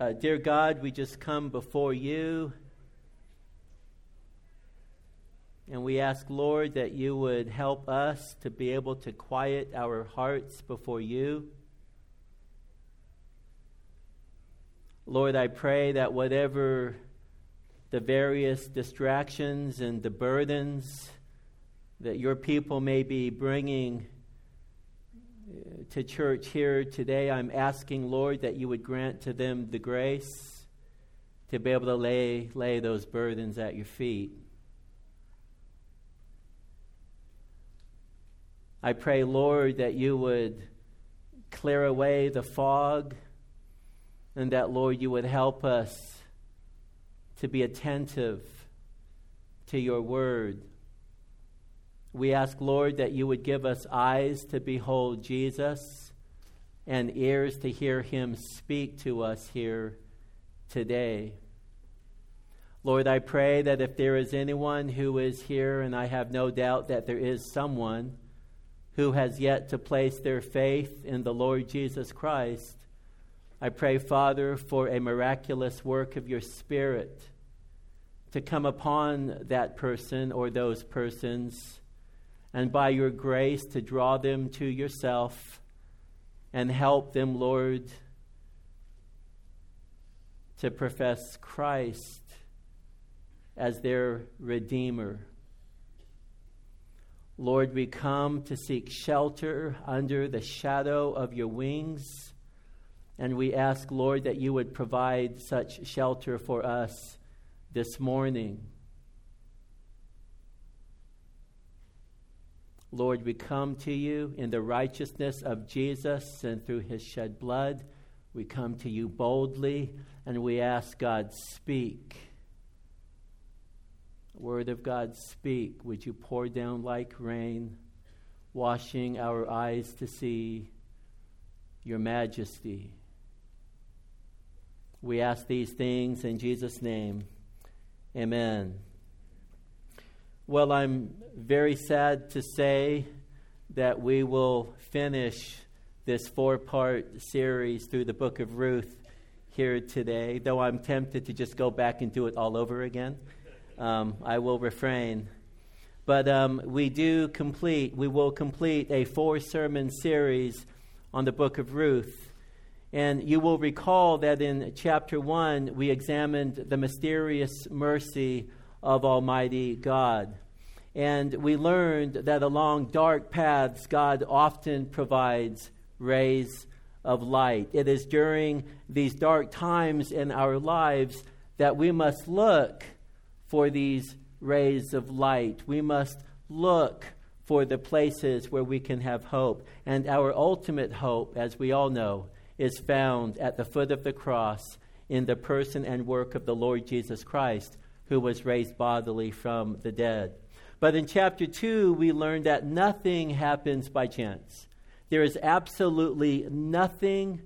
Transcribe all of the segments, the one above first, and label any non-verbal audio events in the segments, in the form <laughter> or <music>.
Uh, dear God, we just come before you. And we ask, Lord, that you would help us to be able to quiet our hearts before you. Lord, I pray that whatever the various distractions and the burdens that your people may be bringing to church here today, I'm asking, Lord, that you would grant to them the grace to be able to lay, lay those burdens at your feet. I pray, Lord, that you would clear away the fog and that, Lord, you would help us to be attentive to your word we ask, Lord, that you would give us eyes to behold Jesus and ears to hear him speak to us here today. Lord, I pray that if there is anyone who is here, and I have no doubt that there is someone who has yet to place their faith in the Lord Jesus Christ, I pray, Father, for a miraculous work of your Spirit to come upon that person or those persons and by your grace to draw them to yourself and help them, Lord, to profess Christ as their Redeemer. Lord, we come to seek shelter under the shadow of your wings, and we ask, Lord, that you would provide such shelter for us this morning. Lord, we come to you in the righteousness of Jesus and through his shed blood. We come to you boldly and we ask God, speak. Word of God, speak. Would you pour down like rain, washing our eyes to see your majesty? We ask these things in Jesus' name. Amen. Well, I'm very sad to say that we will finish this four part series through the book of Ruth here today, though I'm tempted to just go back and do it all over again. Um, I will refrain. But um, we do complete, we will complete a four sermon series on the book of Ruth. And you will recall that in chapter one, we examined the mysterious mercy of Almighty God. And we learned that along dark paths, God often provides rays of light. It is during these dark times in our lives that we must look for these rays of light. We must look for the places where we can have hope. And our ultimate hope, as we all know, is found at the foot of the cross in the person and work of the Lord Jesus Christ, who was raised bodily from the dead. But in chapter 2, we learn that nothing happens by chance. There is absolutely nothing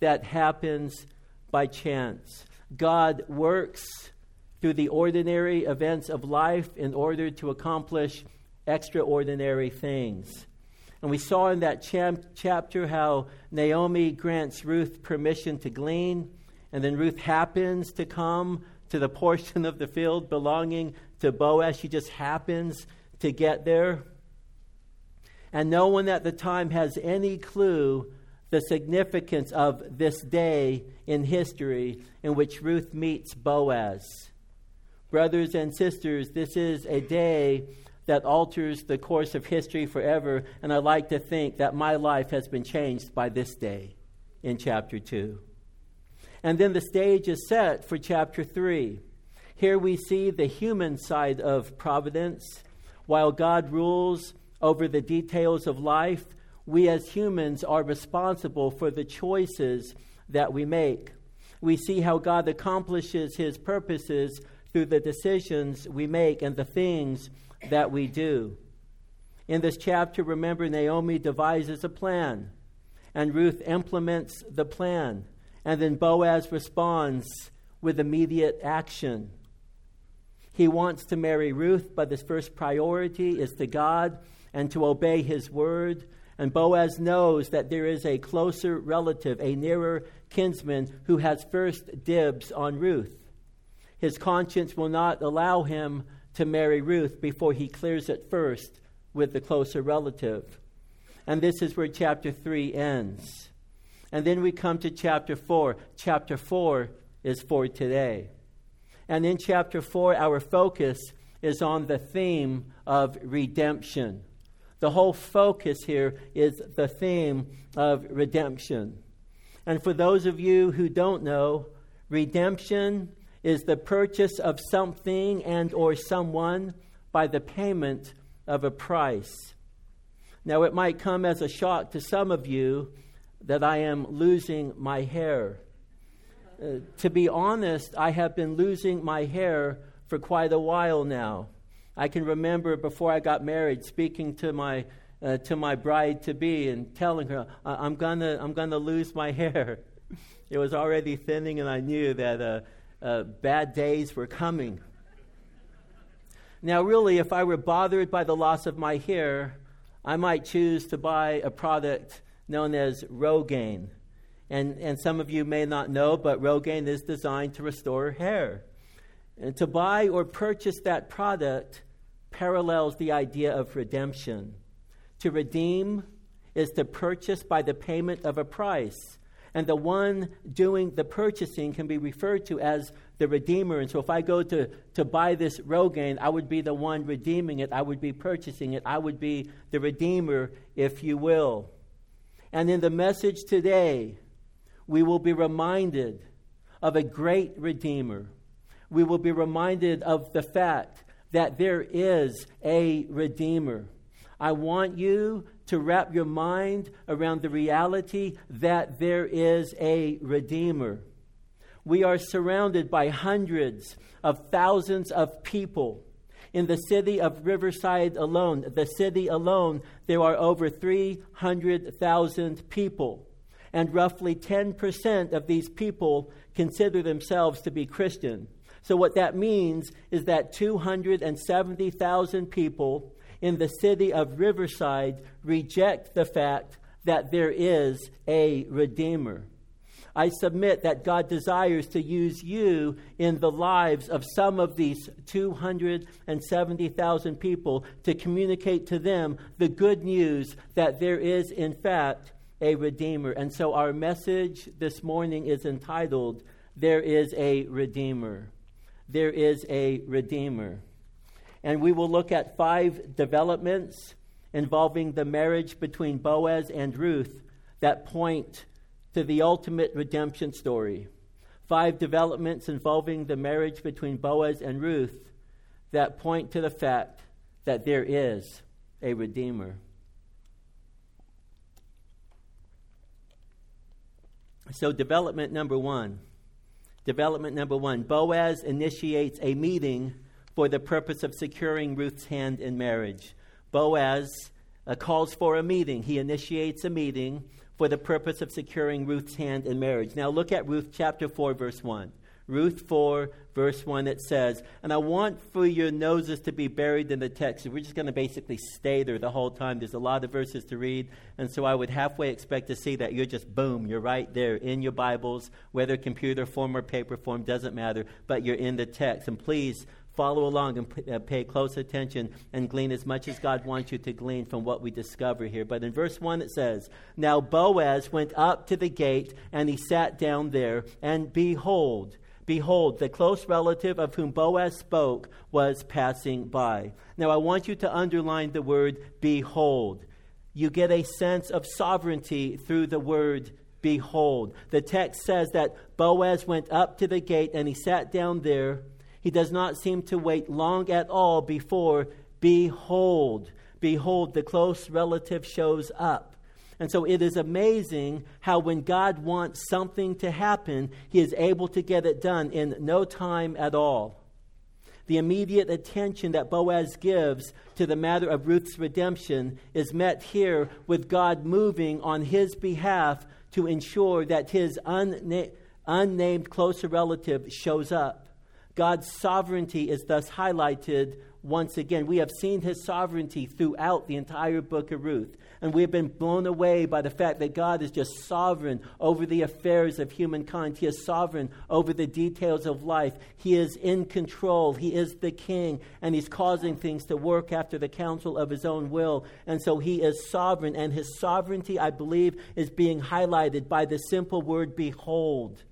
that happens by chance. God works through the ordinary events of life in order to accomplish extraordinary things. And we saw in that chapter how Naomi grants Ruth permission to glean, and then Ruth happens to come to the portion of the field belonging to Boaz. She just happens to get there. And no one at the time has any clue the significance of this day in history in which Ruth meets Boaz. Brothers and sisters, this is a day that alters the course of history forever, and I like to think that my life has been changed by this day in chapter 2. And then the stage is set for chapter 3. Here we see the human side of providence. While God rules over the details of life, we as humans are responsible for the choices that we make. We see how God accomplishes his purposes through the decisions we make and the things that we do. In this chapter, remember, Naomi devises a plan, and Ruth implements the plan. And then Boaz responds with immediate action. He wants to marry Ruth, but his first priority is to God and to obey his word. And Boaz knows that there is a closer relative, a nearer kinsman, who has first dibs on Ruth. His conscience will not allow him to marry Ruth before he clears it first with the closer relative. And this is where chapter 3 ends. And then we come to chapter 4. Chapter 4 is for today. And in chapter 4, our focus is on the theme of redemption. The whole focus here is the theme of redemption. And for those of you who don't know, redemption is the purchase of something and or someone by the payment of a price. Now it might come as a shock to some of you that I am losing my hair. Uh, to be honest, I have been losing my hair for quite a while now. I can remember before I got married speaking to my uh, to my bride to be and telling her I'm gonna I'm gonna lose my <laughs> hair. it was already thinning, and I knew that uh, uh, bad days were coming. Now, really, if I were bothered by the loss of my hair, I might choose to buy a product known as Rogaine. And, and some of you may not know, but Rogaine is designed to restore hair. And to buy or purchase that product parallels the idea of redemption. To redeem is to purchase by the payment of a price. And the one doing the purchasing can be referred to as the redeemer. And so if I go to, to buy this Rogaine, I would be the one redeeming it. I would be purchasing it. I would be the redeemer, if you will. And in the message today, we will be reminded of a great redeemer we will be reminded of the fact that there is a Redeemer. I want you to wrap your mind around the reality that there is a Redeemer. We are surrounded by hundreds of thousands of people. In the city of Riverside alone, the city alone, there are over 300,000 people. And roughly 10% of these people consider themselves to be Christian. So, what that means is that 270,000 people in the city of Riverside reject the fact that there is a Redeemer. I submit that God desires to use you in the lives of some of these 270,000 people to communicate to them the good news that there is, in fact, a Redeemer. And so our message this morning is entitled, There is a Redeemer there is a Redeemer. And we will look at five developments involving the marriage between Boaz and Ruth that point to the ultimate redemption story. Five developments involving the marriage between Boaz and Ruth that point to the fact that there is a Redeemer. So, development number one Development number one Boaz initiates a meeting for the purpose of securing Ruth's hand in marriage. Boaz uh, calls for a meeting. He initiates a meeting for the purpose of securing Ruth's hand in marriage. Now look at Ruth chapter 4, verse 1. Ruth 4, verse 1, it says, and I want for your noses to be buried in the text. We're just going to basically stay there the whole time. There's a lot of verses to read, and so I would halfway expect to see that you're just, boom, you're right there in your Bibles, whether computer form or paper form, doesn't matter, but you're in the text. And please follow along and uh, pay close attention and glean as much as God wants you to glean from what we discover here. But in verse 1 it says, Now Boaz went up to the gate, and he sat down there, and behold, Behold, the close relative of whom Boaz spoke was passing by. Now, I want you to underline the word behold. You get a sense of sovereignty through the word behold. The text says that Boaz went up to the gate and he sat down there. He does not seem to wait long at all before, behold, behold, the close relative shows up. And so it is amazing how when God wants something to happen, He is able to get it done in no time at all. The immediate attention that Boaz gives to the matter of Ruth's redemption is met here with God moving on his behalf to ensure that his unna- unnamed closer relative shows up. God's sovereignty is thus highlighted once again. We have seen his sovereignty throughout the entire book of Ruth. And we have been blown away by the fact that God is just sovereign over the affairs of humankind. He is sovereign over the details of life. He is in control. He is the king, and he's causing things to work after the counsel of his own will. And so he is sovereign, and his sovereignty, I believe, is being highlighted by the simple word behold.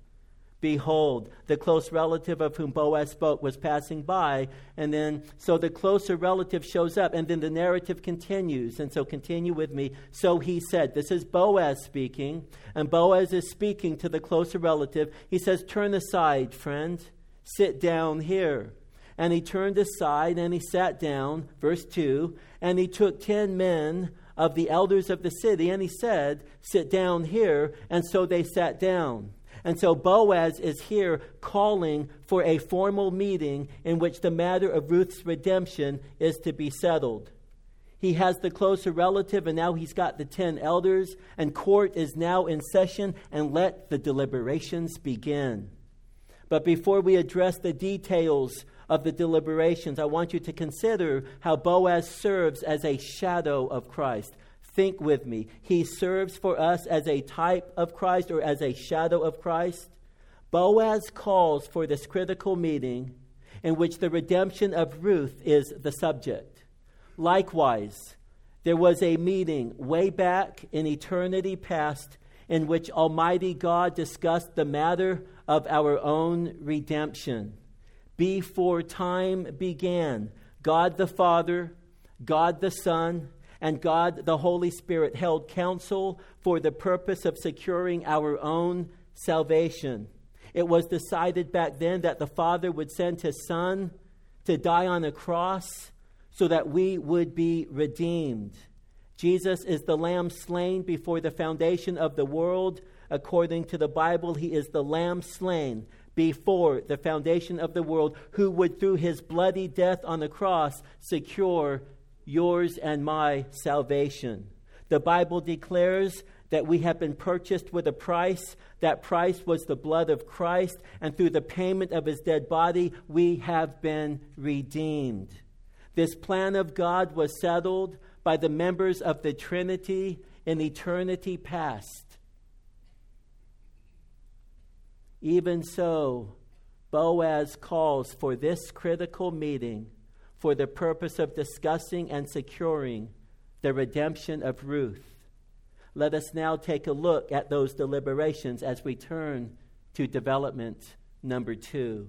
Behold, the close relative of whom Boaz spoke was passing by. And then, so the closer relative shows up, and then the narrative continues. And so, continue with me. So he said, This is Boaz speaking, and Boaz is speaking to the closer relative. He says, Turn aside, friend, sit down here. And he turned aside and he sat down, verse 2, and he took ten men of the elders of the city, and he said, Sit down here. And so they sat down. And so Boaz is here calling for a formal meeting in which the matter of Ruth's redemption is to be settled. He has the closer relative, and now he's got the ten elders, and court is now in session, and let the deliberations begin. But before we address the details of the deliberations, I want you to consider how Boaz serves as a shadow of Christ. Think with me. He serves for us as a type of Christ or as a shadow of Christ. Boaz calls for this critical meeting in which the redemption of Ruth is the subject. Likewise, there was a meeting way back in eternity past in which Almighty God discussed the matter of our own redemption. Before time began, God the Father, God the Son, and God the Holy Spirit held counsel for the purpose of securing our own salvation. It was decided back then that the Father would send his Son to die on a cross so that we would be redeemed. Jesus is the Lamb slain before the foundation of the world. According to the Bible, he is the Lamb slain before the foundation of the world, who would, through his bloody death on the cross, secure yours and my salvation. The Bible declares that we have been purchased with a price. That price was the blood of Christ, and through the payment of his dead body, we have been redeemed. This plan of God was settled by the members of the Trinity in eternity past. Even so, Boaz calls for this critical meeting for the purpose of discussing and securing the redemption of Ruth. Let us now take a look at those deliberations as we turn to development number two.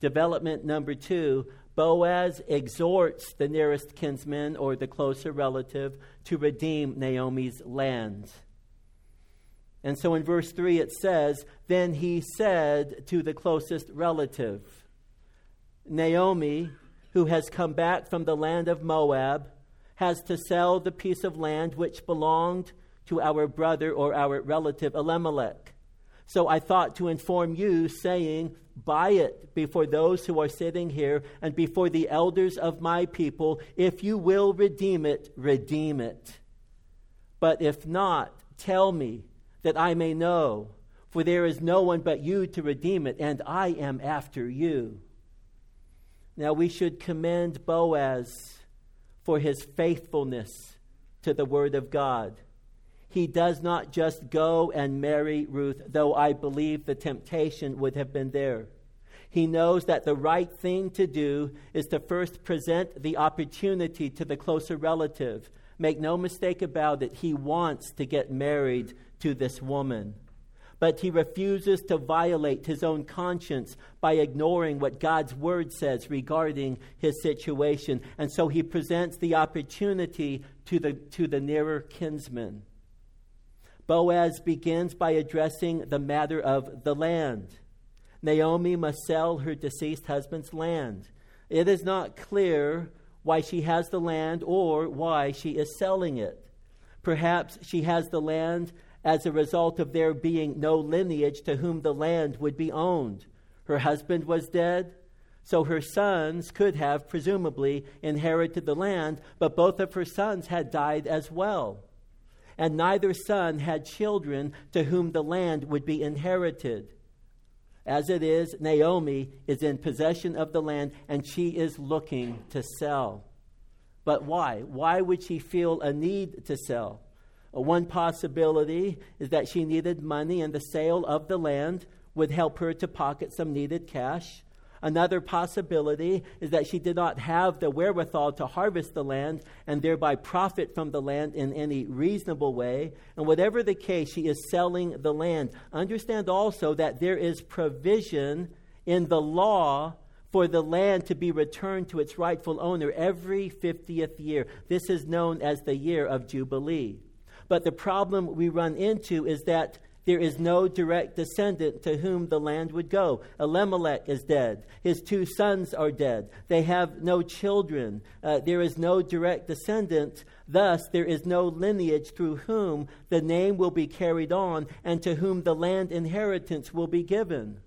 Development number two Boaz exhorts the nearest kinsman or the closer relative to redeem Naomi's land. And so in verse 3 it says, Then he said to the closest relative, Naomi, who has come back from the land of Moab has to sell the piece of land which belonged to our brother or our relative Elimelech. So I thought to inform you, saying, Buy it before those who are sitting here and before the elders of my people. If you will redeem it, redeem it. But if not, tell me that I may know, for there is no one but you to redeem it, and I am after you. Now we should commend Boaz for his faithfulness to the Word of God. He does not just go and marry Ruth, though I believe the temptation would have been there. He knows that the right thing to do is to first present the opportunity to the closer relative. Make no mistake about it, he wants to get married to this woman but he refuses to violate his own conscience by ignoring what God's word says regarding his situation. And so he presents the opportunity to the, to the nearer kinsman. Boaz begins by addressing the matter of the land. Naomi must sell her deceased husband's land. It is not clear why she has the land or why she is selling it. Perhaps she has the land as a result of there being no lineage to whom the land would be owned. Her husband was dead, so her sons could have presumably inherited the land, but both of her sons had died as well. And neither son had children to whom the land would be inherited. As it is, Naomi is in possession of the land and she is looking to sell. But why? Why would she feel a need to sell? Uh, one possibility is that she needed money and the sale of the land would help her to pocket some needed cash. Another possibility is that she did not have the wherewithal to harvest the land and thereby profit from the land in any reasonable way. And whatever the case, she is selling the land. Understand also that there is provision in the law for the land to be returned to its rightful owner every 50th year. This is known as the year of Jubilee. But the problem we run into is that there is no direct descendant to whom the land would go. Elimelech is dead. His two sons are dead. They have no children. Uh, there is no direct descendant. Thus, there is no lineage through whom the name will be carried on and to whom the land inheritance will be given.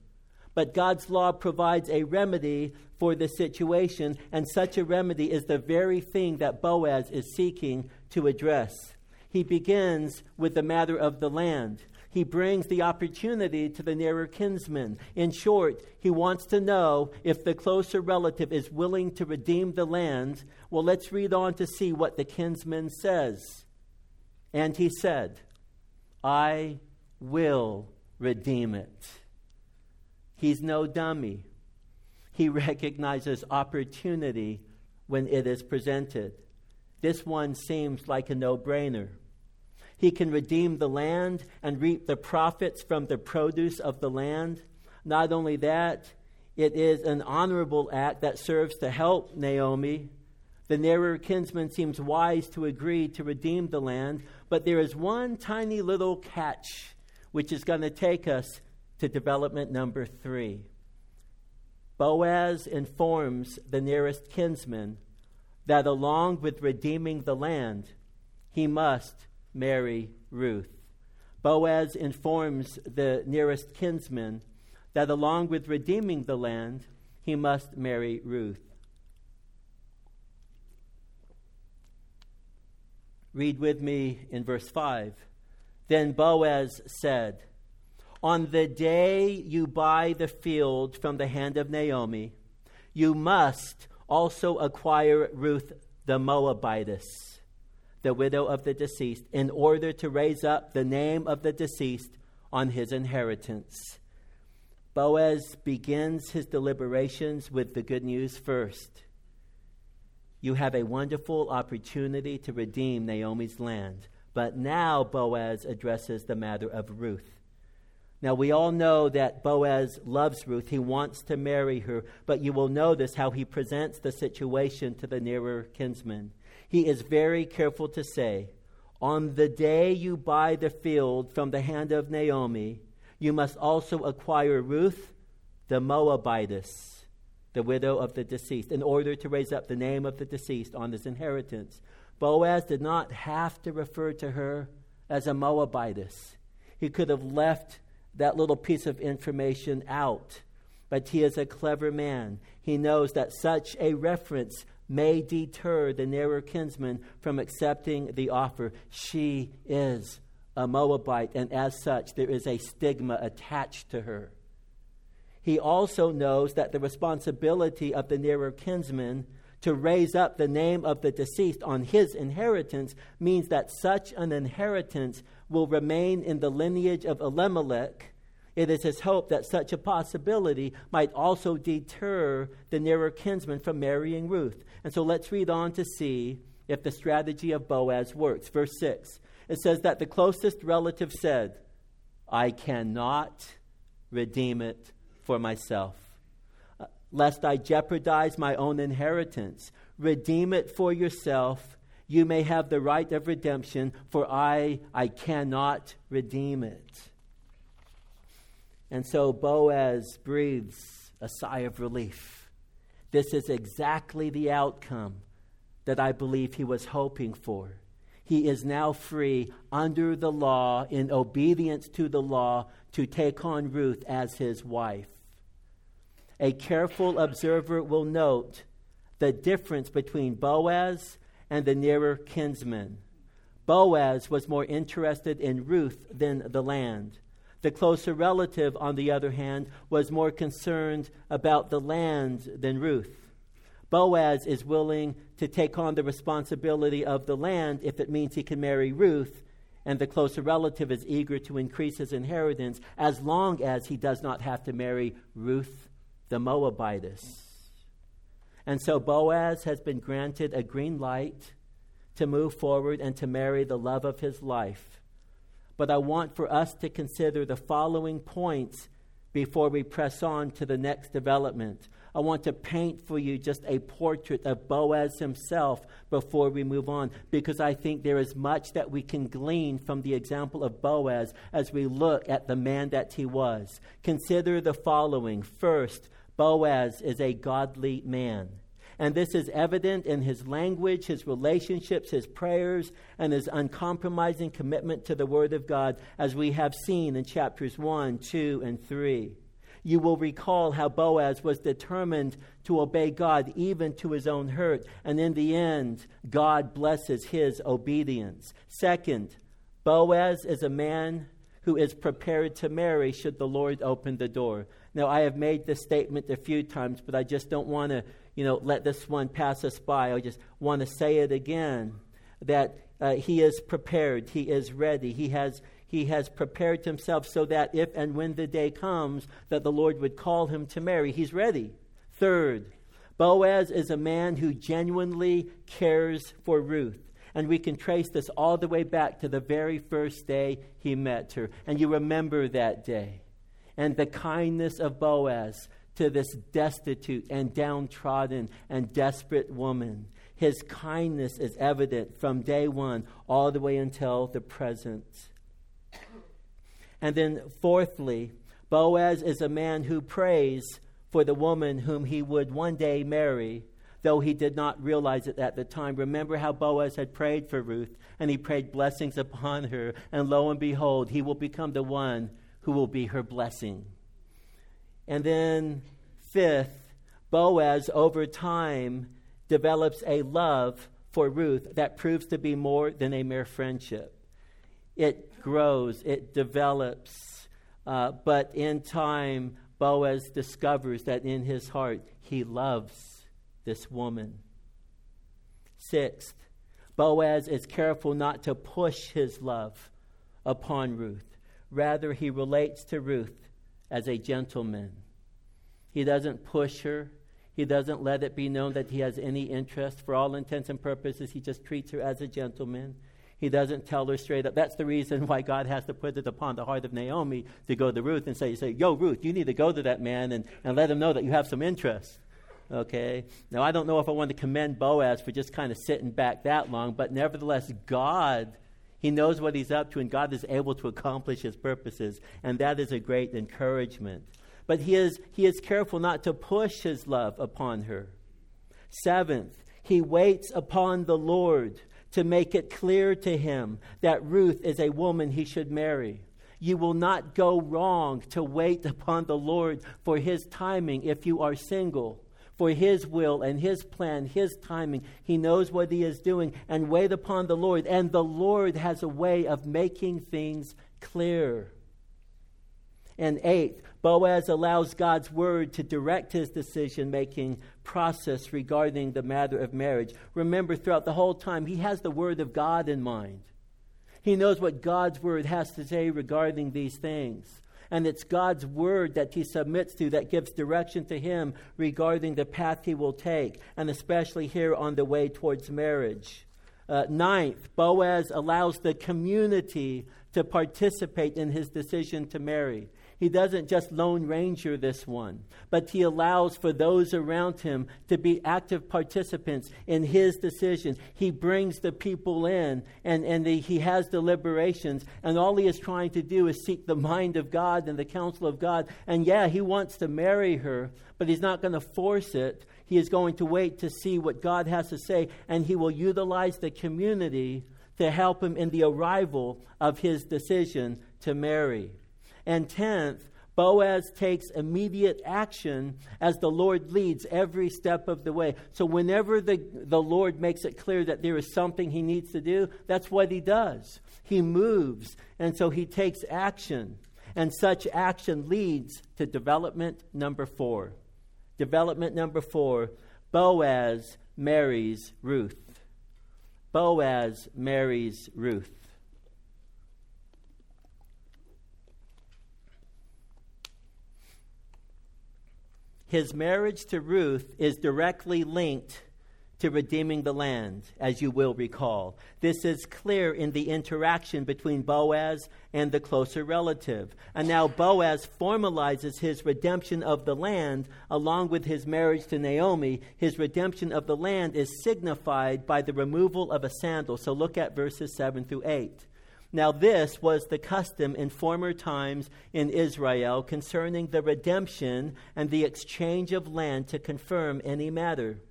But God's law provides a remedy for the situation, and such a remedy is the very thing that Boaz is seeking to address. He begins with the matter of the land. He brings the opportunity to the nearer kinsman. In short, he wants to know if the closer relative is willing to redeem the land. Well, let's read on to see what the kinsman says. And he said, I will redeem it. He's no dummy. He <laughs> recognizes opportunity when it is presented. This one seems like a no brainer. He can redeem the land and reap the profits from the produce of the land. Not only that, it is an honorable act that serves to help Naomi. The nearer kinsman seems wise to agree to redeem the land, but there is one tiny little catch which is going to take us to development number three. Boaz informs the nearest kinsman that along with redeeming the land, he must marry Ruth. Boaz informs the nearest kinsman that along with redeeming the land, he must marry Ruth. Read with me in verse 5. Then Boaz said, On the day you buy the field from the hand of Naomi, you must also acquire Ruth the Moabitess the widow of the deceased, in order to raise up the name of the deceased on his inheritance. Boaz begins his deliberations with the good news first. You have a wonderful opportunity to redeem Naomi's land. But now Boaz addresses the matter of Ruth. Now, we all know that Boaz loves Ruth. He wants to marry her, but you will notice how he presents the situation to the nearer kinsman he is very careful to say, On the day you buy the field from the hand of Naomi, you must also acquire Ruth the Moabitess, the widow of the deceased, in order to raise up the name of the deceased on his inheritance. Boaz did not have to refer to her as a Moabitess. He could have left that little piece of information out. But he is a clever man. He knows that such a reference may deter the nearer kinsman from accepting the offer. She is a Moabite, and as such, there is a stigma attached to her. He also knows that the responsibility of the nearer kinsman to raise up the name of the deceased on his inheritance means that such an inheritance will remain in the lineage of Elimelech it is his hope that such a possibility might also deter the nearer kinsman from marrying Ruth. And so let's read on to see if the strategy of Boaz works. Verse 6 it says that the closest relative said, I cannot redeem it for myself, uh, lest I jeopardize my own inheritance. Redeem it for yourself. You may have the right of redemption, for I, I cannot redeem it. And so Boaz breathes a sigh of relief. This is exactly the outcome that I believe he was hoping for. He is now free under the law, in obedience to the law, to take on Ruth as his wife. A careful observer will note the difference between Boaz and the nearer kinsman. Boaz was more interested in Ruth than the land. The closer relative, on the other hand, was more concerned about the land than Ruth. Boaz is willing to take on the responsibility of the land if it means he can marry Ruth, and the closer relative is eager to increase his inheritance as long as he does not have to marry Ruth the Moabitess. And so Boaz has been granted a green light to move forward and to marry the love of his life. But I want for us to consider the following points before we press on to the next development. I want to paint for you just a portrait of Boaz himself before we move on, because I think there is much that we can glean from the example of Boaz as we look at the man that he was. Consider the following. First, Boaz is a godly man. And this is evident in his language, his relationships, his prayers, and his uncompromising commitment to the Word of God, as we have seen in chapters 1, 2, and 3. You will recall how Boaz was determined to obey God even to his own hurt, and in the end, God blesses his obedience. Second, Boaz is a man who is prepared to marry should the Lord open the door. Now, I have made this statement a few times, but I just don't want to you know, let this one pass us by. I just want to say it again that uh, he is prepared, he is ready, he has he has prepared himself so that if and when the day comes that the Lord would call him to marry, he's ready. Third, Boaz is a man who genuinely cares for Ruth. And we can trace this all the way back to the very first day he met her. And you remember that day. And the kindness of Boaz to this destitute and downtrodden and desperate woman. His kindness is evident from day one all the way until the present. And then, fourthly, Boaz is a man who prays for the woman whom he would one day marry, though he did not realize it at the time. Remember how Boaz had prayed for Ruth, and he prayed blessings upon her, and lo and behold, he will become the one who will be her blessing. And then, fifth, Boaz over time develops a love for Ruth that proves to be more than a mere friendship. It grows, it develops, uh, but in time, Boaz discovers that in his heart he loves this woman. Sixth, Boaz is careful not to push his love upon Ruth. Rather, he relates to Ruth as a gentleman. He doesn't push her. He doesn't let it be known that he has any interest. For all intents and purposes, he just treats her as a gentleman. He doesn't tell her straight up. That's the reason why God has to put it upon the heart of Naomi to go to Ruth and say, say Yo, Ruth, you need to go to that man and, and let him know that you have some interest. Okay? Now, I don't know if I want to commend Boaz for just kind of sitting back that long, but nevertheless, God, he knows what he's up to, and God is able to accomplish his purposes. And that is a great encouragement but he is, he is careful not to push his love upon her. Seventh, he waits upon the Lord to make it clear to him that Ruth is a woman he should marry. You will not go wrong to wait upon the Lord for his timing if you are single. For his will and his plan, his timing. He knows what he is doing and wait upon the Lord. And the Lord has a way of making things clear. And eighth, Boaz allows God's word to direct his decision making process regarding the matter of marriage. Remember, throughout the whole time, he has the word of God in mind. He knows what God's word has to say regarding these things. And it's God's word that he submits to that gives direction to him regarding the path he will take, and especially here on the way towards marriage. Uh, ninth, Boaz allows the community to participate in his decision to marry. He doesn't just Lone Ranger this one, but he allows for those around him to be active participants in his decision. He brings the people in and, and the, he has deliberations, and all he is trying to do is seek the mind of God and the counsel of God. And yeah, he wants to marry her, but he's not going to force it. He is going to wait to see what God has to say, and he will utilize the community to help him in the arrival of his decision to marry. And tenth, Boaz takes immediate action as the Lord leads every step of the way. So, whenever the, the Lord makes it clear that there is something he needs to do, that's what he does. He moves, and so he takes action. And such action leads to development number four. Development number four Boaz marries Ruth. Boaz marries Ruth. His marriage to Ruth is directly linked to redeeming the land, as you will recall. This is clear in the interaction between Boaz and the closer relative. And now Boaz formalizes his redemption of the land along with his marriage to Naomi. His redemption of the land is signified by the removal of a sandal. So look at verses 7 through 8. Now, this was the custom in former times in Israel concerning the redemption and the exchange of land to confirm any matter.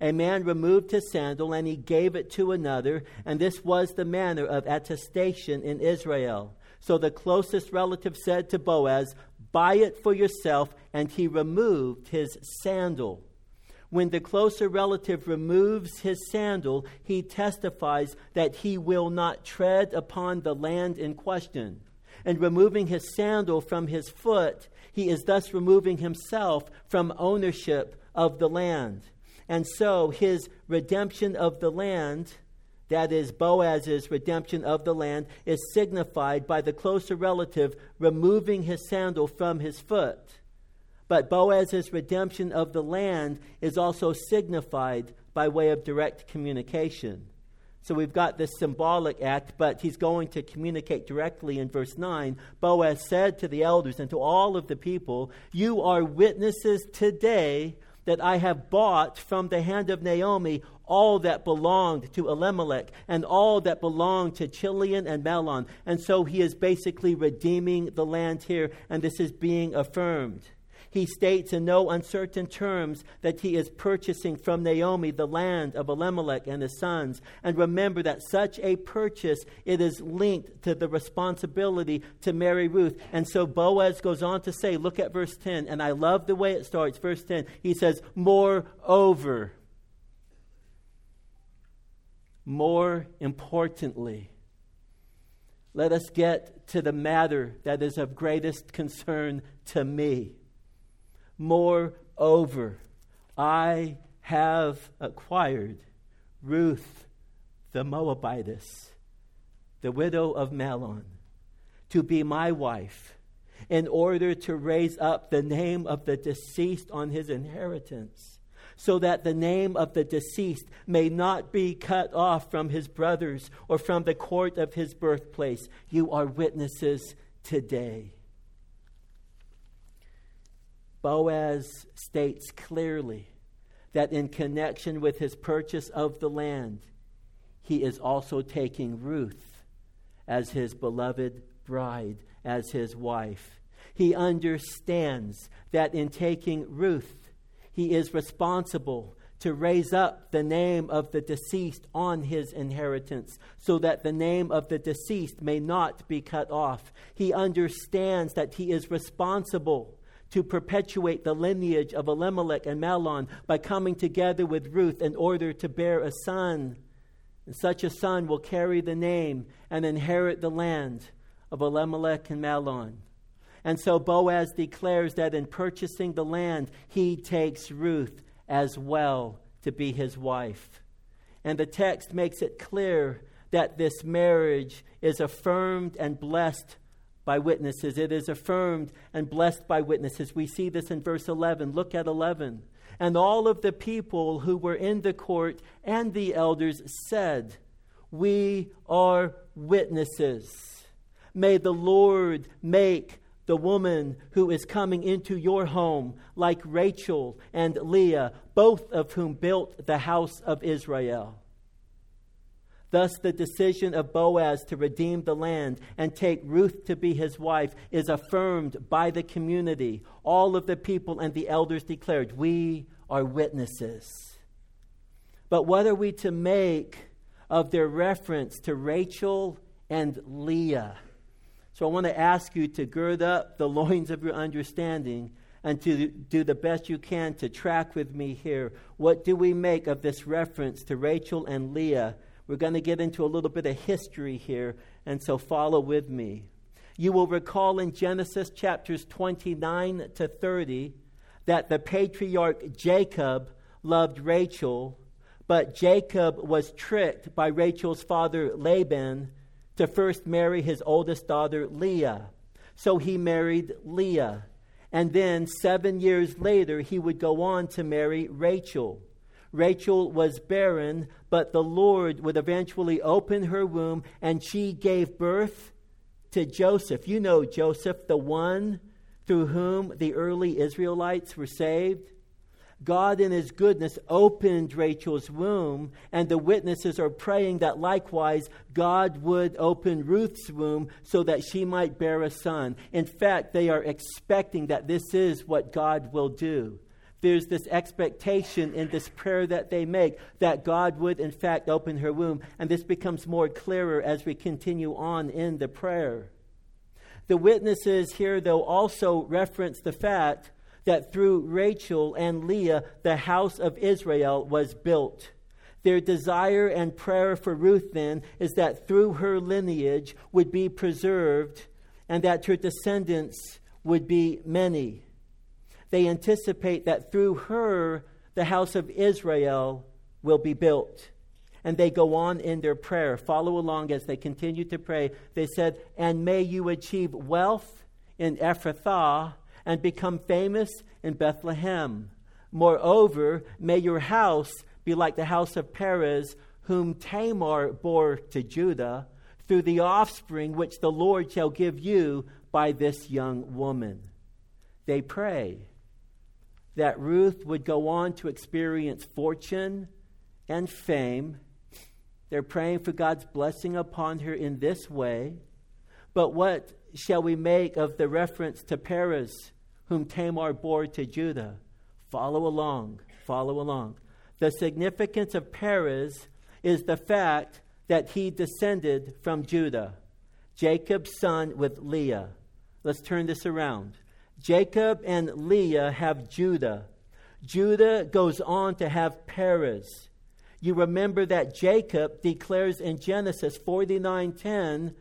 A man removed his sandal and he gave it to another, and this was the manner of attestation in Israel. So the closest relative said to Boaz, Buy it for yourself, and he removed his sandal. When the closer relative removes his sandal, he testifies that he will not tread upon the land in question. And removing his sandal from his foot, he is thus removing himself from ownership of the land. And so his redemption of the land, that is, Boaz's redemption of the land, is signified by the closer relative removing his sandal from his foot. But Boaz's redemption of the land is also signified by way of direct communication. So we've got this symbolic act, but he's going to communicate directly in verse 9. Boaz said to the elders and to all of the people, You are witnesses today that I have bought from the hand of Naomi all that belonged to Elimelech and all that belonged to Chilion and Mahlon. And so he is basically redeeming the land here, and this is being affirmed. He states in no uncertain terms that he is purchasing from Naomi the land of Elimelech and his sons. And remember that such a purchase, it is linked to the responsibility to marry Ruth. And so Boaz goes on to say, look at verse 10, and I love the way it starts. Verse 10, he says, Moreover, more importantly, let us get to the matter that is of greatest concern to me. Moreover, I have acquired Ruth the Moabitess, the widow of Mahlon, to be my wife, in order to raise up the name of the deceased on his inheritance, so that the name of the deceased may not be cut off from his brothers or from the court of his birthplace. You are witnesses today. Boaz states clearly that in connection with his purchase of the land, he is also taking Ruth as his beloved bride, as his wife. He understands that in taking Ruth, he is responsible to raise up the name of the deceased on his inheritance, so that the name of the deceased may not be cut off. He understands that he is responsible to perpetuate the lineage of Elimelech and Mahlon by coming together with Ruth in order to bear a son. And such a son will carry the name and inherit the land of Elimelech and Mahlon. And so Boaz declares that in purchasing the land, he takes Ruth as well to be his wife. And the text makes it clear that this marriage is affirmed and blessed by witnesses. It is affirmed and blessed by witnesses. We see this in verse 11. Look at 11. And all of the people who were in the court and the elders said, We are witnesses. May the Lord make the woman who is coming into your home like Rachel and Leah, both of whom built the house of Israel. Thus, the decision of Boaz to redeem the land and take Ruth to be his wife is affirmed by the community. All of the people and the elders declared, We are witnesses. But what are we to make of their reference to Rachel and Leah? So I want to ask you to gird up the loins of your understanding and to do the best you can to track with me here. What do we make of this reference to Rachel and Leah? We're going to get into a little bit of history here, and so follow with me. You will recall in Genesis chapters 29 to 30 that the patriarch Jacob loved Rachel, but Jacob was tricked by Rachel's father Laban to first marry his oldest daughter Leah. So he married Leah. And then seven years later, he would go on to marry Rachel. Rachel was barren, but the Lord would eventually open her womb and she gave birth to Joseph. You know Joseph, the one through whom the early Israelites were saved. God, in His goodness, opened Rachel's womb, and the witnesses are praying that likewise God would open Ruth's womb so that she might bear a son. In fact, they are expecting that this is what God will do. There's this expectation in this prayer that they make that God would, in fact, open her womb. And this becomes more clearer as we continue on in the prayer. The witnesses here, though, also reference the fact that through Rachel and Leah, the house of Israel was built. Their desire and prayer for Ruth, then, is that through her lineage would be preserved and that her descendants would be many they anticipate that through her, the house of Israel will be built. And they go on in their prayer. Follow along as they continue to pray. They said, And may you achieve wealth in Ephrathah and become famous in Bethlehem. Moreover, may your house be like the house of Perez, whom Tamar bore to Judah, through the offspring which the Lord shall give you by this young woman. They pray that Ruth would go on to experience fortune and fame. They're praying for God's blessing upon her in this way. But what shall we make of the reference to Perez, whom Tamar bore to Judah? Follow along, follow along. The significance of Perez is the fact that he descended from Judah, Jacob's son with Leah. Let's turn this around. Jacob and Leah have Judah. Judah goes on to have Perez. You remember that Jacob declares in Genesis 49:10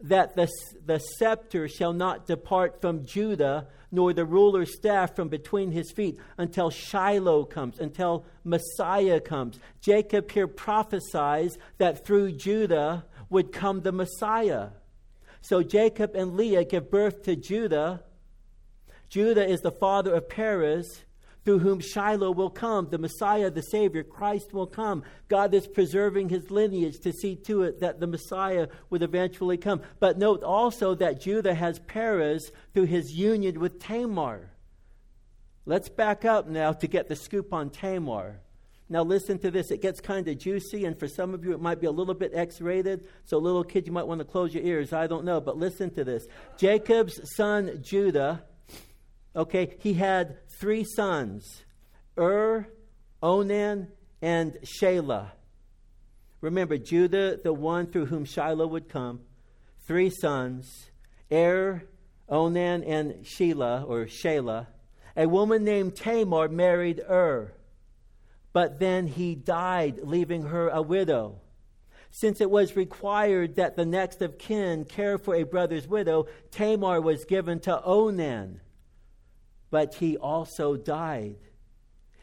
that the, the scepter shall not depart from Judah, nor the ruler's staff from between his feet, until Shiloh comes, until Messiah comes. Jacob here prophesies that through Judah would come the Messiah. So Jacob and Leah give birth to Judah Judah is the father of Perez, through whom Shiloh will come, the Messiah, the Savior, Christ will come. God is preserving his lineage to see to it that the Messiah would eventually come. But note also that Judah has Perez through his union with Tamar. Let's back up now to get the scoop on Tamar. Now, listen to this. It gets kind of juicy, and for some of you, it might be a little bit X rated. So, little kids, you might want to close your ears. I don't know. But listen to this Jacob's son Judah Okay, he had three sons Ur, Onan, and Shelah. Remember, Judah, the one through whom Shiloh would come, three sons Er, Onan, and Shelah, or Shelah. A woman named Tamar married Ur, but then he died, leaving her a widow. Since it was required that the next of kin care for a brother's widow, Tamar was given to Onan but he also died.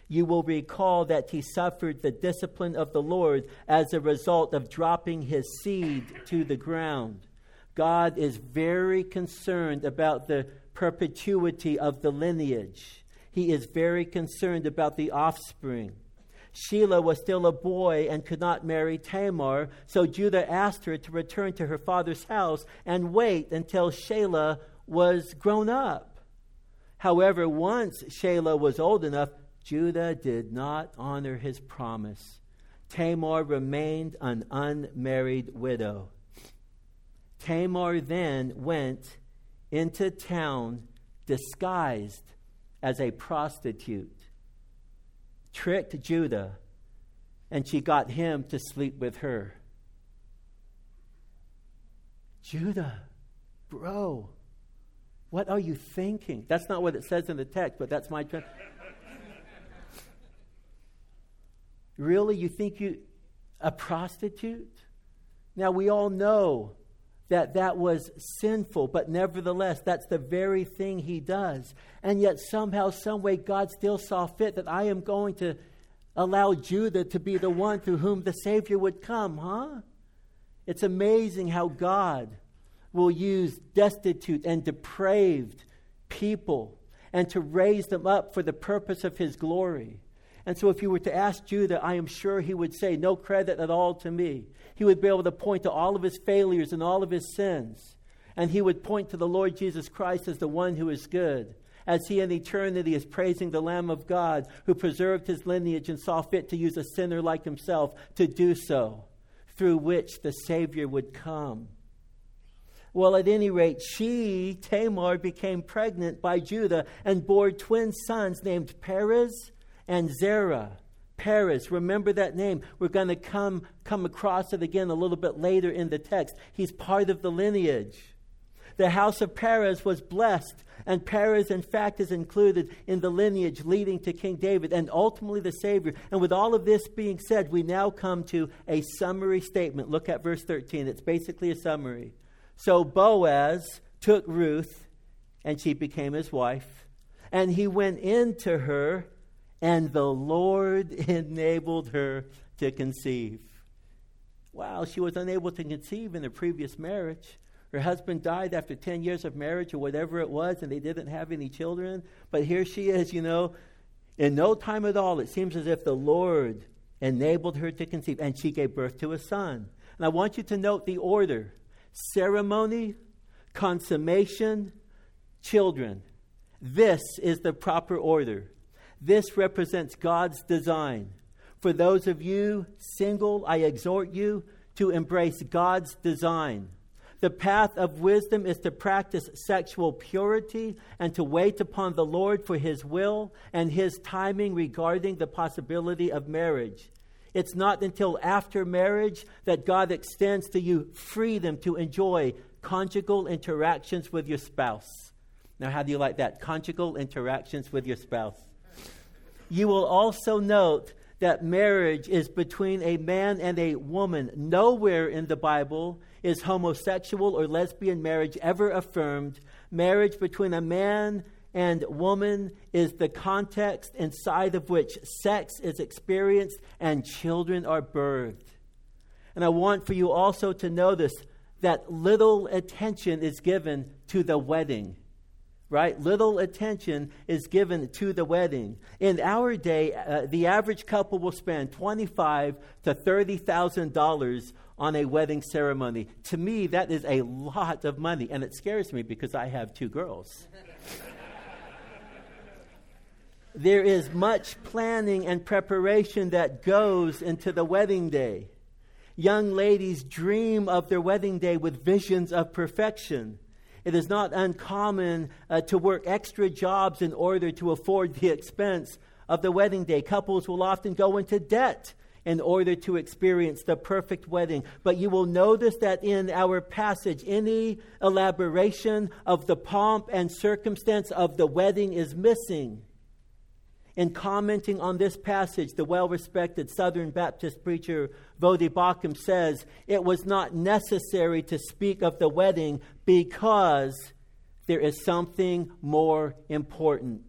You will recall that he suffered the discipline of the Lord as a result of dropping his seed to the ground. God is very concerned about the perpetuity of the lineage. He is very concerned about the offspring. Shelah was still a boy and could not marry Tamar, so Judah asked her to return to her father's house and wait until Shelah was grown up. However, once Shelah was old enough, Judah did not honor his promise. Tamar remained an unmarried widow. Tamar then went into town disguised as a prostitute, tricked Judah, and she got him to sleep with her. Judah, bro, what are you thinking? That's not what it says in the text, but that's my. Really? You think you. A prostitute? Now, we all know that that was sinful, but nevertheless, that's the very thing he does. And yet, somehow, someway, God still saw fit that I am going to allow Judah to be the one through whom the Savior would come, huh? It's amazing how God will use destitute and depraved people and to raise them up for the purpose of his glory. And so, if you were to ask Judah, I am sure he would say, No credit at all to me. He would be able to point to all of his failures and all of his sins. And he would point to the Lord Jesus Christ as the one who is good. As he in eternity is praising the Lamb of God who preserved his lineage and saw fit to use a sinner like himself to do so, through which the Savior would come. Well, at any rate, she, Tamar, became pregnant by Judah and bore twin sons named Perez and Zerah. Perez, remember that name. We're going to come, come across it again a little bit later in the text. He's part of the lineage. The house of Perez was blessed, and Perez, in fact, is included in the lineage leading to King David and ultimately the Savior. And with all of this being said, we now come to a summary statement. Look at verse 13. It's basically a summary. So Boaz took Ruth, and she became his wife. And he went in to her, and the Lord <laughs> enabled her to conceive. Wow, she was unable to conceive in a previous marriage. Her husband died after 10 years of marriage or whatever it was, and they didn't have any children. But here she is, you know, in no time at all, it seems as if the Lord enabled her to conceive, and she gave birth to a son. And I want you to note the order ceremony, consummation, children. This is the proper order. This represents God's design. For those of you single, I exhort you to embrace God's design. The path of wisdom is to practice sexual purity and to wait upon the Lord for His will and His timing regarding the possibility of marriage. It's not until after marriage that God extends to you freedom to enjoy conjugal interactions with your spouse. Now, how do you like that? Conjugal interactions with your spouse. You will also note that marriage is between a man and a woman. Nowhere in the Bible is homosexual or lesbian marriage ever affirmed. Marriage between a man and woman is the context inside of which sex is experienced and children are birthed. And I want for you also to notice that little attention is given to the wedding. Right? Little attention is given to the wedding. In our day, uh, the average couple will spend twenty-five to thirty thousand dollars on a wedding ceremony. To me, that is a lot of money, and it scares me because I have two girls. <laughs> there is much planning and preparation that goes into the wedding day. Young ladies dream of their wedding day with visions of perfection. It is not uncommon uh, to work extra jobs in order to afford the expense of the wedding day. Couples will often go into debt in order to experience the perfect wedding. But you will notice that in our passage, any elaboration of the pomp and circumstance of the wedding is missing. In commenting on this passage, the well respected Southern Baptist preacher Voddie Baucham says it was not necessary to speak of the wedding because there is something more important.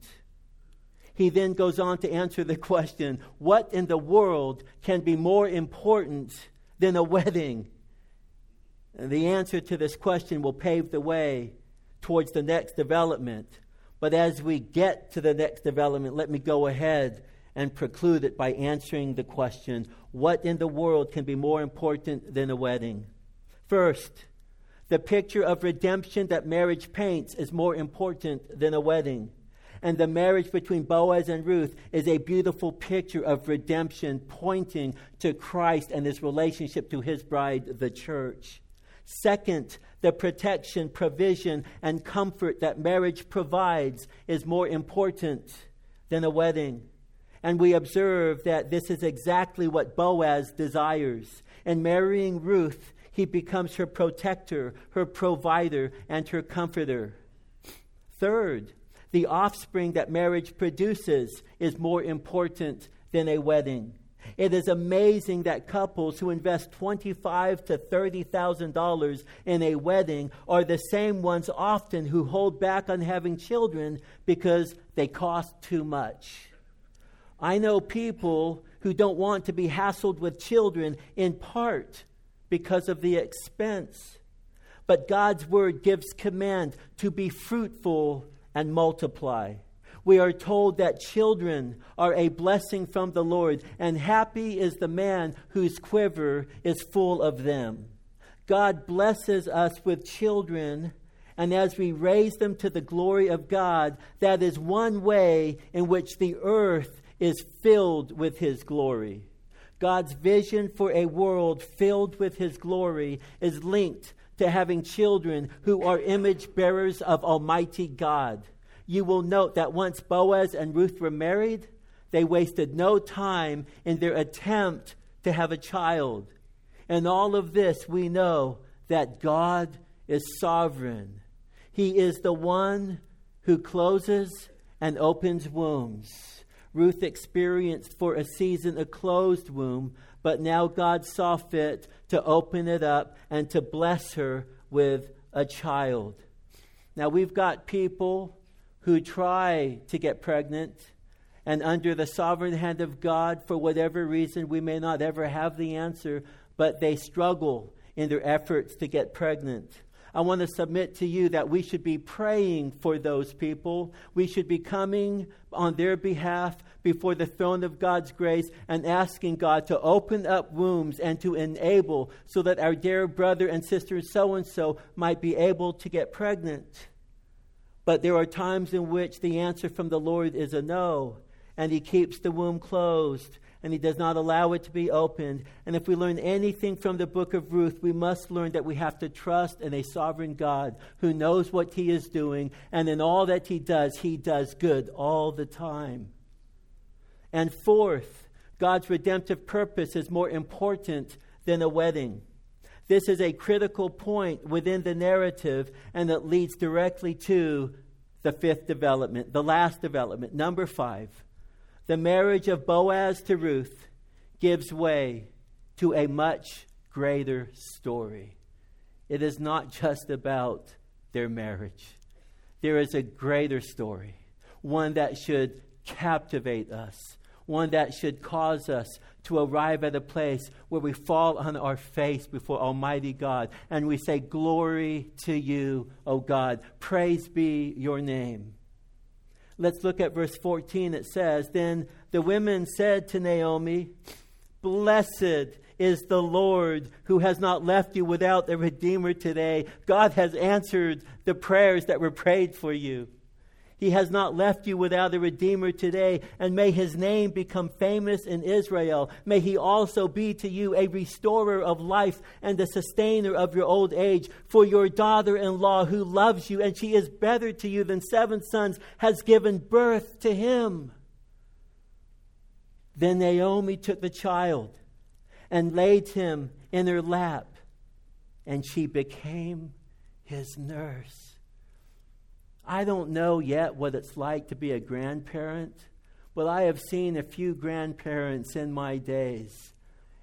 He then goes on to answer the question what in the world can be more important than a wedding? And the answer to this question will pave the way towards the next development but as we get to the next development, let me go ahead and preclude it by answering the question what in the world can be more important than a wedding? First, the picture of redemption that marriage paints is more important than a wedding. And the marriage between Boaz and Ruth is a beautiful picture of redemption pointing to Christ and his relationship to his bride, the church. Second, the protection, provision, and comfort that marriage provides is more important than a wedding. And we observe that this is exactly what Boaz desires. In marrying Ruth, he becomes her protector, her provider, and her comforter. Third, the offspring that marriage produces is more important than a wedding. It is amazing that couples who invest twenty-five to thirty thousand dollars in a wedding are the same ones often who hold back on having children because they cost too much. I know people who don't want to be hassled with children in part because of the expense. But God's word gives command to be fruitful and multiply. We are told that children are a blessing from the Lord, and happy is the man whose quiver is full of them. God blesses us with children, and as we raise them to the glory of God, that is one way in which the earth is filled with His glory. God's vision for a world filled with His glory is linked to having children who are image bearers of Almighty God. You will note that once Boaz and Ruth were married, they wasted no time in their attempt to have a child. In all of this, we know that God is sovereign. He is the one who closes and opens wombs. Ruth experienced for a season a closed womb, but now God saw fit to open it up and to bless her with a child. Now, we've got people who try to get pregnant, and under the sovereign hand of God, for whatever reason, we may not ever have the answer, but they struggle in their efforts to get pregnant. I want to submit to you that we should be praying for those people. We should be coming on their behalf before the throne of God's grace and asking God to open up wombs and to enable so that our dear brother and sister so and so might be able to get pregnant. But there are times in which the answer from the Lord is a no, and He keeps the womb closed and he does not allow it to be opened. And if we learn anything from the book of Ruth, we must learn that we have to trust in a sovereign God who knows what he is doing, and in all that he does, he does good all the time. And fourth, God's redemptive purpose is more important than a wedding. This is a critical point within the narrative, and it leads directly to the fifth development, the last development, number five the marriage of Boaz to Ruth gives way to a much greater story. It is not just about their marriage, there is a greater story, one that should captivate us, one that should cause us to arrive at a place where we fall on our face before Almighty God and we say, Glory to you, O God. Praise be your name. Let's look at verse 14. It says, Then the women said to Naomi, Blessed is the Lord who has not left you without a Redeemer today. God has answered the prayers that were prayed for you. He has not left you without a Redeemer today, and may his name become famous in Israel. May he also be to you a restorer of life and a sustainer of your old age. For your daughter in law, who loves you, and she is better to you than seven sons, has given birth to him. Then Naomi took the child and laid him in her lap, and she became his nurse. I don't know yet what it's like to be a grandparent, but I have seen a few grandparents in my days.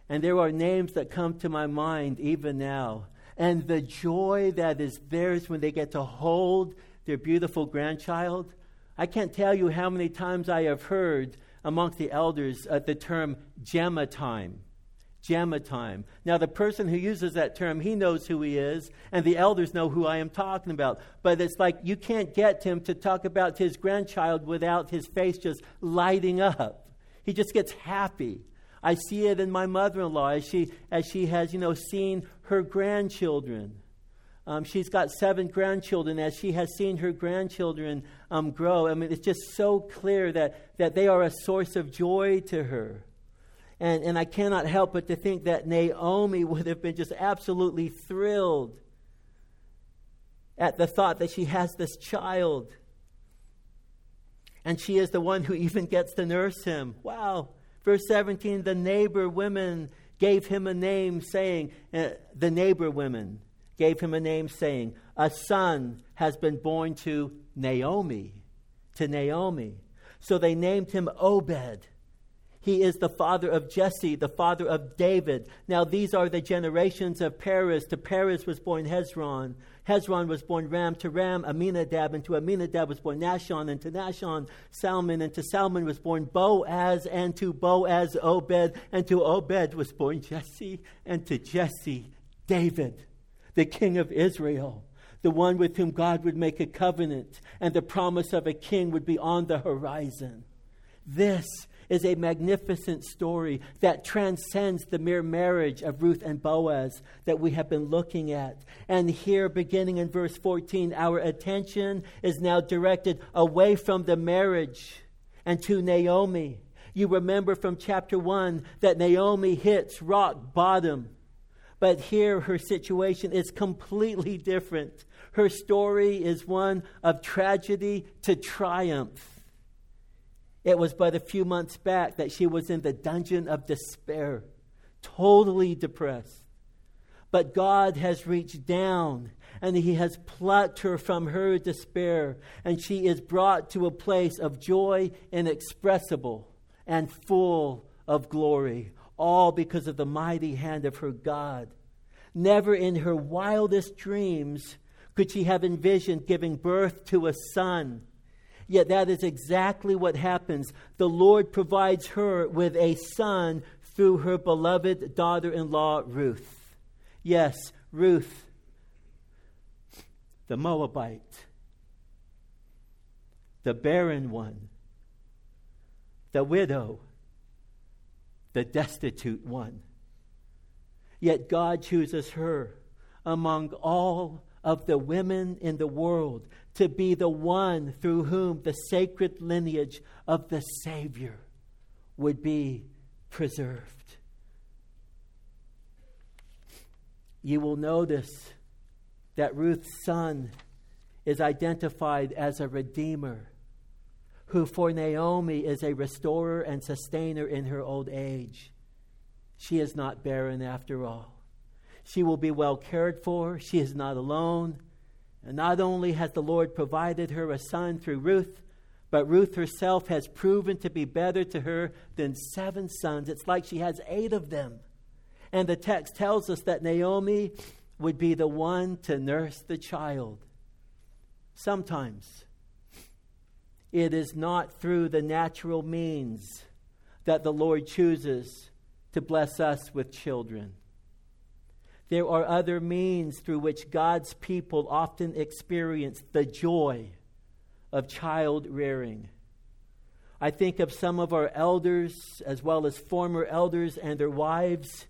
And there are names that come to my mind even now. And the joy that is theirs when they get to hold their beautiful grandchild. I can't tell you how many times I have heard amongst the elders uh, the term Gemma time. Gemma time. Now, the person who uses that term, he knows who he is, and the elders know who I am talking about. But it's like you can't get him to talk about his grandchild without his face just lighting up. He just gets happy. I see it in my mother-in-law as she as she has, you know, seen her grandchildren. Um, she's got seven grandchildren. As she has seen her grandchildren um, grow, I mean, it's just so clear that that they are a source of joy to her. And, and I cannot help but to think that Naomi <laughs> would have been just absolutely thrilled at the thought that she has this child. And she is the one who even gets to nurse him. Wow. Verse 17 the neighbor women gave him a name, saying, uh, the neighbor women gave him a name, saying, a son has been born to Naomi. To Naomi. So they named him Obed He is the father of Jesse, the father of David. Now, these are the generations of Perez. To Perez was born Hezron. Hezron was born Ram. To Ram, Amminadab. And to Amminadab was born Nahshon. And to Nahshon, Salmon. And to Salmon was born Boaz. And to Boaz, Obed. And to Obed was born Jesse. And to Jesse, David, the king of Israel the one with whom God would make a covenant, and the promise of a king would be on the horizon. This is a magnificent story that transcends the mere marriage of Ruth and Boaz that we have been looking at. And here, beginning in verse 14, our attention is now directed away from the marriage and to Naomi. You remember from chapter 1 that Naomi hits rock bottom. But here, her situation is completely different. Her story is one of tragedy to triumph. It was but a few months back that she was in the dungeon of despair, totally depressed. But God has reached down and He has plucked her from her despair, and she is brought to a place of joy inexpressible and full of glory, all because of the mighty hand of her God. Never in her wildest dreams could she have envisioned giving birth to a son Yet that is exactly what happens. The Lord provides her with a son through her beloved daughter in law, Ruth. Yes, Ruth, the Moabite, the barren one, the widow, the destitute one. Yet God chooses her among all of the women in the world to be the one through whom the sacred lineage of the Savior would be preserved. You will notice that Ruth's son is identified as a redeemer, who for Naomi is a restorer and sustainer in her old age. She is not barren after all. She will be well cared for. She is not alone. And not only has the Lord provided her a son through Ruth, but Ruth herself has proven to be better to her than seven sons. It's like she has eight of them. And the text tells us that Naomi would be the one to nurse the child. Sometimes it is not through the natural means that the Lord chooses to bless us with children. There are other means through which God's people often experience the joy of child rearing. I think of some of our elders, as well as former elders and their wives,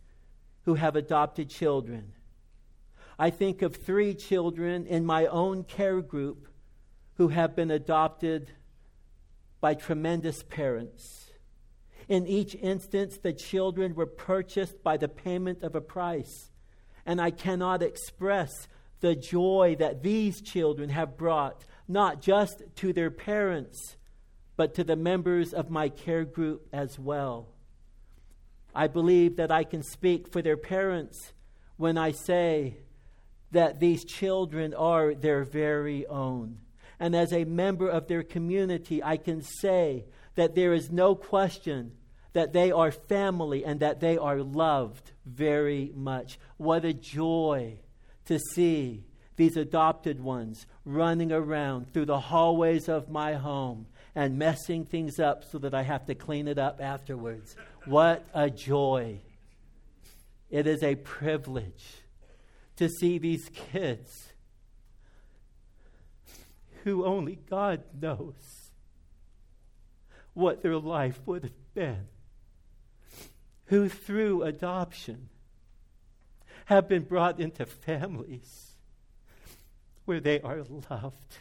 who have adopted children. I think of three children in my own care group who have been adopted by tremendous parents. In each instance, the children were purchased by the payment of a price and I cannot express the joy that these children have brought, not just to their parents, but to the members of my care group as well. I believe that I can speak for their parents when I say that these children are their very own. And as a member of their community, I can say that there is no question that they are family and that they are loved very much. What a joy to see these adopted ones running around through the hallways of my home and messing things up so that I have to clean it up afterwards. What a joy! It is a privilege to see these kids who only God knows what their life would have been who through adoption have been brought into families where they are loved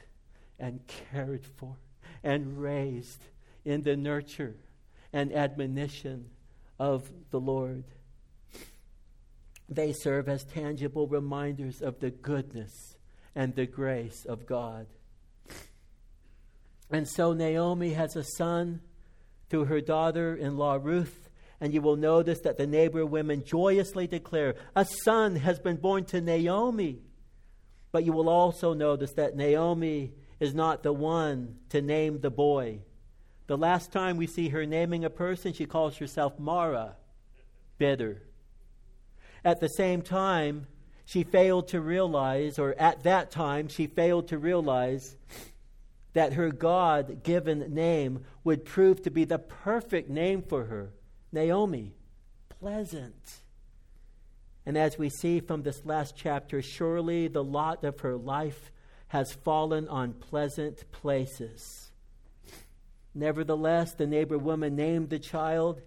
and cared for and raised in the nurture and admonition of the Lord. They serve as tangible reminders of the goodness and the grace of God. And so Naomi has a son through her daughter in law Ruth and you will notice that the neighbor women joyously declare, A son has been born to Naomi. But you will also notice that Naomi is not the one to name the boy. The last time we see her naming a person, she calls herself Mara, bitter. At the same time, she failed to realize, or at that time, she failed to realize that her God given name would prove to be the perfect name for her Naomi, pleasant. And as we see from this last chapter, surely the lot of her life has fallen on pleasant places. Nevertheless, the neighbor woman named the child,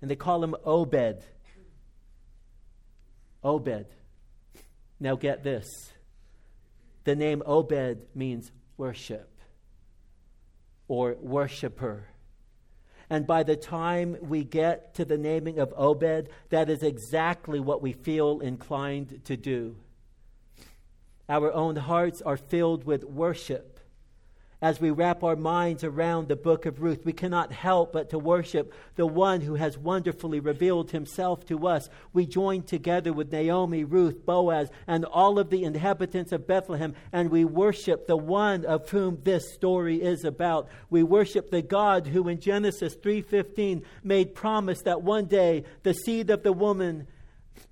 and they call him Obed. Obed. Now get this the name Obed means worship or worshiper. And by the time we get to the naming of Obed, that is exactly what we feel inclined to do. Our own hearts are filled with worship as we wrap our minds around the book of Ruth, we cannot help but to worship the one who has wonderfully revealed himself to us. We join together with Naomi, Ruth, Boaz, and all of the inhabitants of Bethlehem, and we worship the one of whom this story is about. We worship the God who in Genesis 3:15 made promise that one day the seed of the woman,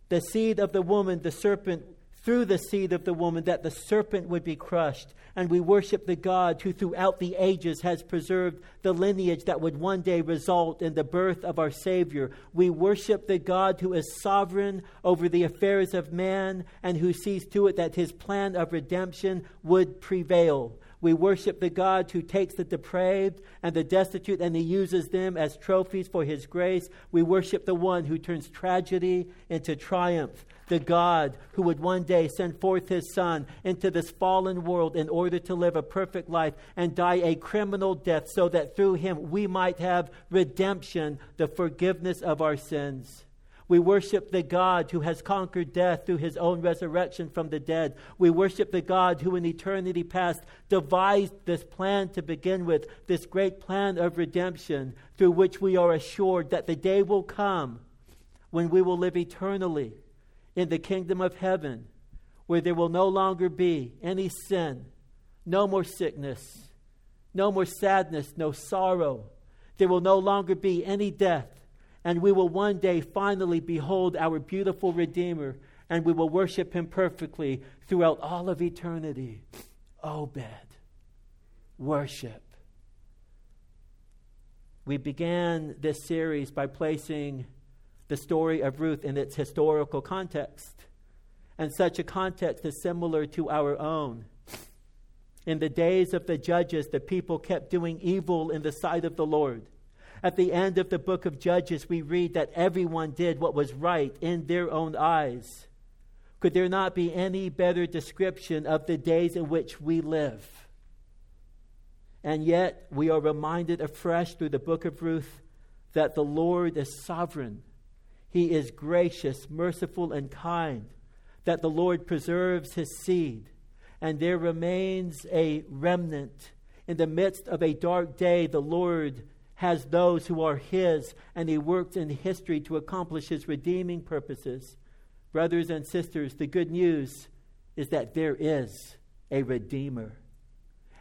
the seed of the woman, the serpent through the seed of the woman that the serpent would be crushed. And we worship the God who throughout the ages has preserved the lineage that would one day result in the birth of our Savior. We worship the God who is sovereign over the affairs of man and who sees to it that his plan of redemption would prevail. We worship the God who takes the depraved and the destitute and he uses them as trophies for his grace. We worship the one who turns tragedy into triumph the God who would one day send forth his Son into this fallen world in order to live a perfect life and die a criminal death so that through him we might have redemption, the forgiveness of our sins. We worship the God who has conquered death through his own resurrection from the dead. We worship the God who in eternity past devised this plan to begin with, this great plan of redemption, through which we are assured that the day will come when we will live eternally in the kingdom of heaven, where there will no longer be any sin, no more sickness, no more sadness, no sorrow. There will no longer be any death, and we will one day finally behold our beautiful Redeemer, and we will worship him perfectly throughout all of eternity. Obed, worship. We began this series by placing the story of Ruth in its historical context. And such a context is similar to our own. In the days of the judges, the people kept doing evil in the sight of the Lord. At the end of the book of Judges, we read that everyone did what was right in their own eyes. Could there not be any better description of the days in which we live? And yet, we are reminded afresh through the book of Ruth that the Lord is sovereign he is gracious, merciful, and kind, that the Lord preserves his seed, and there remains a remnant. In the midst of a dark day, the Lord has those who are his, and he works in history to accomplish his redeeming purposes. Brothers and sisters, the good news is that there is a Redeemer.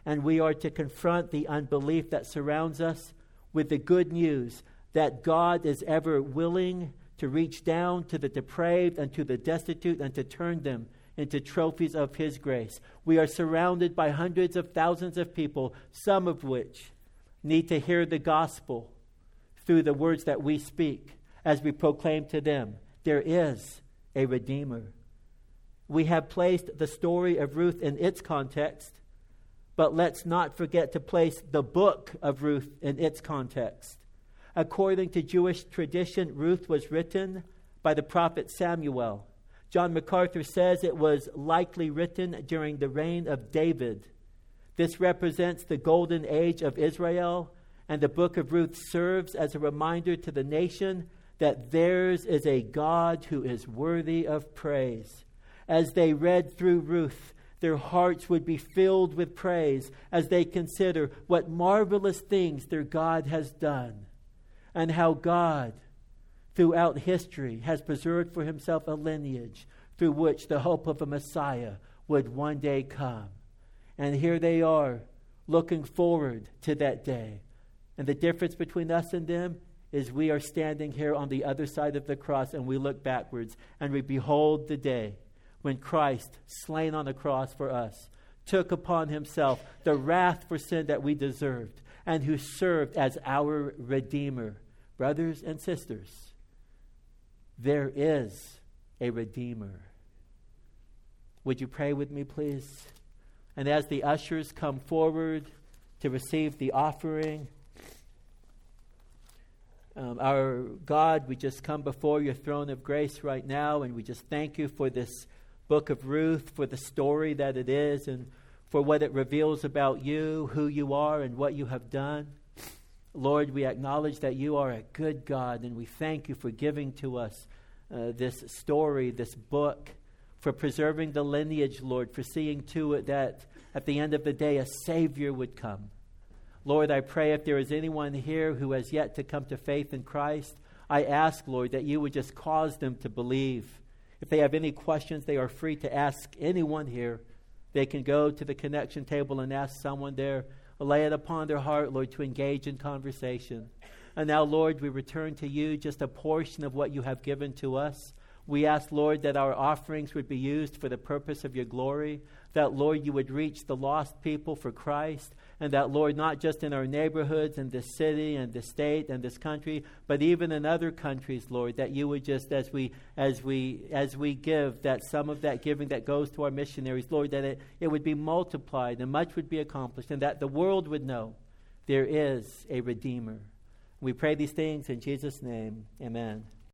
And we are to confront the unbelief that surrounds us with the good news that God is ever willing to reach down to the depraved and to the destitute and to turn them into trophies of His grace. We are surrounded by hundreds of thousands of people, some of which need to hear the gospel through the words that we speak as we proclaim to them there is a Redeemer. We have placed the story of Ruth in its context, but let's not forget to place the book of Ruth in its context. According to Jewish tradition, Ruth was written by the prophet Samuel. John MacArthur says it was likely written during the reign of David. This represents the golden age of Israel, and the book of Ruth serves as a reminder to the nation that theirs is a God who is worthy of praise. As they read through Ruth, their hearts would be filled with praise as they consider what marvelous things their God has done and how God, throughout history, has preserved for himself a lineage through which the hope of a Messiah would one day come. And here they are, looking forward to that day. And the difference between us and them is we are standing here on the other side of the cross and we look backwards and we behold the day when Christ, slain on the cross for us, took upon himself the wrath for sin that we deserved and who served as our Redeemer. Brothers and sisters, there is a Redeemer. Would you pray with me, please? And as the ushers come forward to receive the offering, um, our God, we just come before your throne of grace right now, and we just thank you for this book of Ruth, for the story that it is, and for what it reveals about you, who you are, and what you have done. Lord, we acknowledge that you are a good God, and we thank you for giving to us uh, this story, this book, for preserving the lineage, Lord, for seeing to it that at the end of the day a Savior would come. Lord, I pray if there is anyone here who has yet to come to faith in Christ, I ask, Lord, that you would just cause them to believe. If they have any questions, they are free to ask anyone here. They can go to the connection table and ask someone there, lay it upon their heart, Lord, to engage in conversation. And now, Lord, we return to you just a portion of what you have given to us. We ask, Lord, that our offerings would be used for the purpose of your glory, that, Lord, you would reach the lost people for Christ, and that, Lord, not just in our neighborhoods and this city and this state and this country, but even in other countries, Lord, that you would just, as we, as we, as we give, that some of that giving that goes to our missionaries, Lord, that it, it would be multiplied and much would be accomplished, and that the world would know there is a Redeemer. We pray these things in Jesus' name. Amen.